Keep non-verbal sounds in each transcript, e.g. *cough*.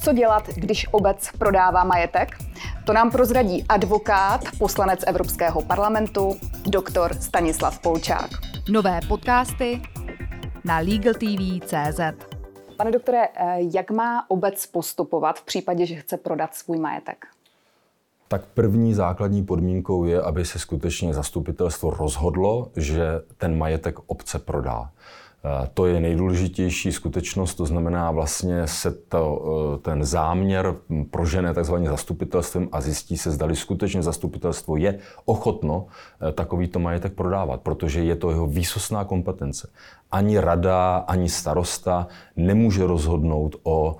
Co dělat, když obec prodává majetek? To nám prozradí advokát, poslanec Evropského parlamentu, doktor Stanislav Polčák. Nové podcasty na LegalTV.cz Pane doktore, eh, jak má obec postupovat v případě, že chce prodat svůj majetek? Tak první základní podmínkou je, aby se skutečně zastupitelstvo rozhodlo, že ten majetek obce prodá. Eh, to je nejdůležitější skutečnost, to znamená vlastně se to, eh, ten záměr prožené takzvaně zastupitelstvem a zjistí se, zdali skutečně zastupitelstvo je ochotno eh, takovýto majetek prodávat, protože je to jeho výsostná kompetence. Ani rada, ani starosta nemůže rozhodnout o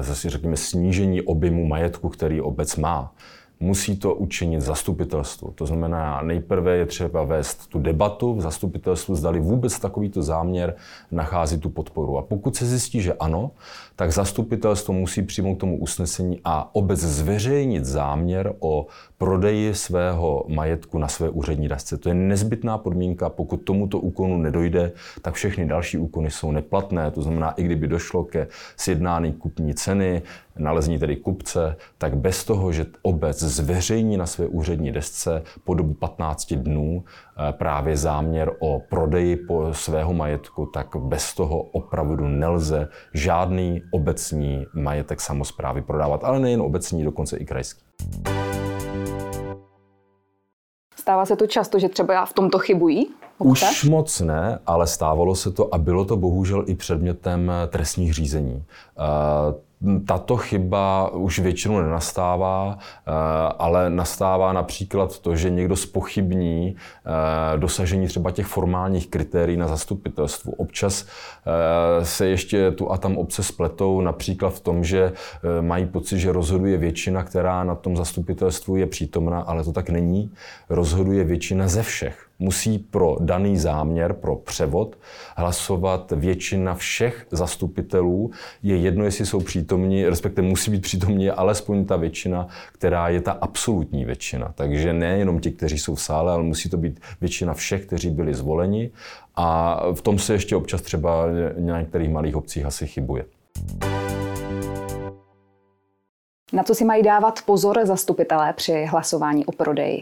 zase řekněme, snížení objemu majetku, který obec má musí to učinit zastupitelstvo. To znamená, nejprve je třeba vést tu debatu v zastupitelstvu, zdali vůbec takovýto záměr nachází tu podporu. A pokud se zjistí, že ano, tak zastupitelstvo musí přijmout tomu usnesení a obec zveřejnit záměr o prodeji svého majetku na své úřední dasce. To je nezbytná podmínka. Pokud tomuto úkonu nedojde, tak všechny další úkony jsou neplatné. To znamená, i kdyby došlo ke sjednání kupní ceny, nalezní tedy kupce, tak bez toho, že obec zveřejní na své úřední desce po dobu 15 dnů eh, právě záměr o prodeji po svého majetku, tak bez toho opravdu nelze žádný obecní majetek samozprávy prodávat, ale nejen obecní, dokonce i krajský. Stává se to často, že třeba v tomto chybují? Obce? Už moc ne, ale stávalo se to a bylo to bohužel i předmětem trestních řízení. Tato chyba už většinou nenastává, eh, ale nastává například to, že někdo spochybní eh, dosažení třeba těch formálních kritérií na zastupitelstvu. Občas eh, se ještě tu a tam obce spletou, například v tom, že mají pocit, že rozhoduje většina, která na tom zastupitelstvu je přítomna, ale to tak není. Rozhoduje většina ze všech musí pro daný záměr, pro převod, hlasovat většina všech zastupitelů. Je jedno, jestli jsou přítomní, respektive musí být přítomní alespoň ta většina, která je ta absolutní většina. Takže nejenom ti, kteří jsou v sále, ale musí to být většina všech, kteří byli zvoleni. A v tom se ještě občas třeba na některých malých obcích asi chybuje. Na co si mají dávat pozor zastupitelé při hlasování o prodeji?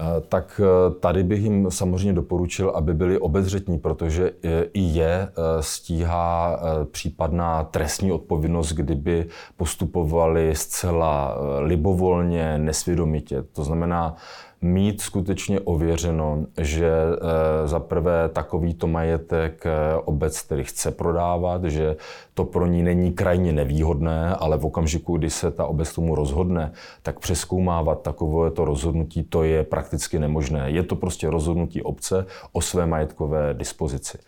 Eh, tak eh, tady bych jim samozřejmě doporučil, aby byli obezřetní, protože i je eh, stíhá případná trestní odpovědnost, kdyby postupovali zcela libovolně, nesvědomitě. To znamená, mít skutečně ověřeno, že eh, za prvé takovýto majetek eh, obec který chce prodávat, že to pro ní není krajně nevýhodné, ale v okamžiku, kdy se ta obec tomu rozhodne, tak přeskoumávat takovéto rozhodnutí, to je prakticky nemožné. Je to prostě rozhodnutí obce o své majetkové dispozici.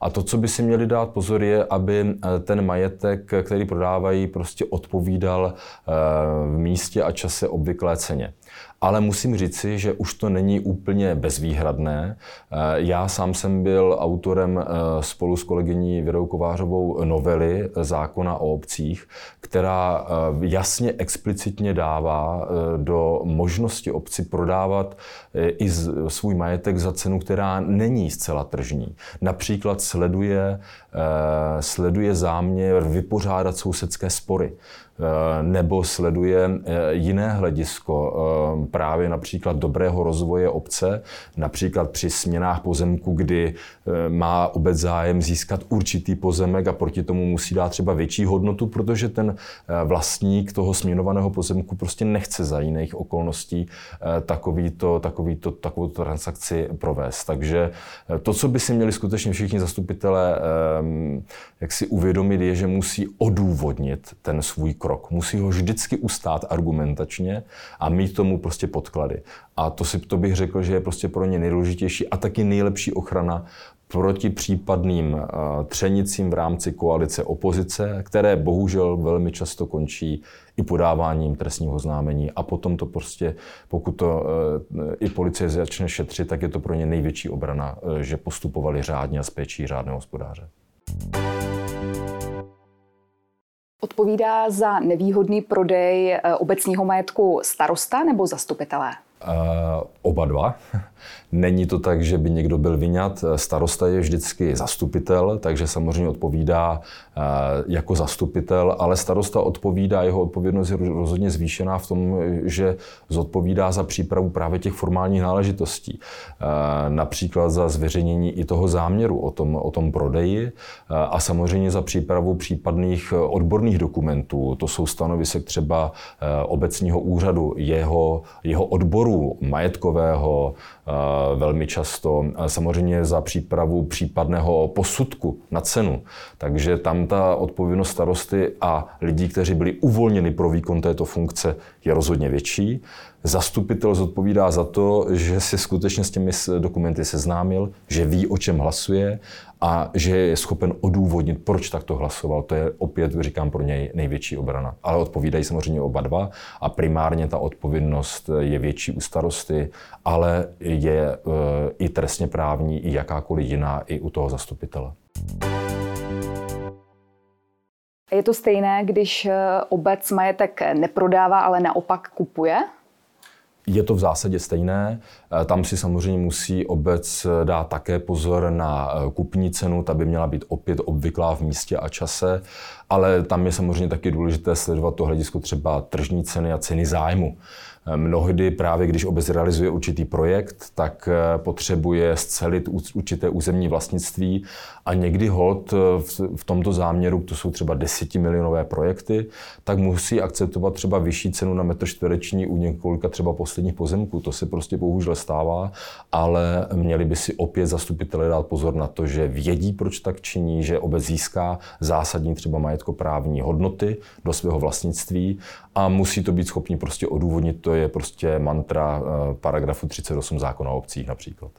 A to, co by si měli dát pozor, je, aby eh, ten majetek, který prodávají, prostě odpovídal v místě a čase obvyklé ceně ale musím říci, že už to není úplně bezvýhradné. Eh, já sám jsem byl autorem eh, spolu s kolegyní Věrou Kovářovou novely zákona o obcích, která eh, jasně explicitně dává do možnosti obci prodávat i svůj majetek za cenu, která není zcela tržní. Například sleduje, sleduje záměr vypořádat sousedské spory. Nebo sleduje jiné hledisko, právě například dobrého rozvoje obce, například při směnách pozemku, kdy má obec zájem získat určitý pozemek a proti tomu musí dát třeba větší hodnotu, protože ten vlastník toho směnovaného pozemku prostě nechce za jiných okolností takovýto, takovýto, takovou transakci provést. Takže to, co by si měli skutečně všichni zastupitelé jak si uvědomit, je, že musí odůvodnit ten svůj krok krok. Musí ho vždycky ustát argumentačně a mít tomu prostě podklady. A to si to bych řekl, že je prostě pro ně nejdůležitější a taky nejlepší ochrana proti případným uh, třenicím v rámci koalice opozice, které bohužel velmi často končí i podáváním trestního známení a potom to prostě, pokud to uh, i policie začne šetřit, tak je to pro ně největší obrana, uh, že postupovali řádně a s péčí řádného hospodáře. Odpovídá za nevýhodný prodej eh, obecního majetku starosta nebo zastupitelé? Oba dva. *laughs* Není to tak, že by někdo byl vyňat. Starosta je vždycky zastupitel, takže samozřejmě odpovídá eh, jako zastupitel, ale starosta odpovídá, jeho odpovědnost je rozhodně zvýšená v tom, že zodpovídá za přípravu právě těch formálních náležitostí. Eh, například za zveřejnění i toho záměru o tom, o tom prodeji a samozřejmě za přípravu případných odborných dokumentů. To jsou stanovisek třeba obecního úřadu, jeho, jeho odboru majetkového, velmi často. Samozřejmě za přípravu případného posudku na cenu. Takže tam ta odpovědnost starosty a lidí, kteří byli uvolněni pro výkon této funkce, je rozhodně větší. Zastupitel zodpovídá za to, že si skutečně s těmi dokumenty seznámil, že ví, o čem hlasuje a že je schopen odůvodnit, proč takto hlasoval. To je opět, říkám, pro něj největší obrana. Ale odpovídají samozřejmě oba dva a primárně ta odpovědnost je větší u starosty, ale je e, i trestně právní, i jakákoliv jiná, i u toho zastupitele. Je to stejné, když e, obec majetek neprodává, ale naopak kupuje? Je to v zásadě stejné. Eh, tam si samozřejmě musí obec eh, dát také pozor na eh, kupní cenu, ta by měla být opět obvyklá v místě a čase, ale tam je samozřejmě taky důležité sledovat to hledisko třeba tržní ceny a ceny zájmu. Mnohdy právě, když obec realizuje určitý projekt, tak eh, potřebuje scelit určité územní vlastnictví a někdy hod eh, v tomto záměru, to jsou třeba desetimilionové projekty, tak musí akceptovat třeba vyšší cenu na metr čtvereční u několika třeba posledních pozemků. To se prostě bohužel stává, ale měli by si opět zastupitelé dát pozor na to, že vědí, proč tak činí, že obec získá zásadní třeba majetkoprávní hodnoty do svého vlastnictví a musí to být schopni prostě odůvodnit. To je prostě mantra eh, paragrafu 38 zákona o obcích například.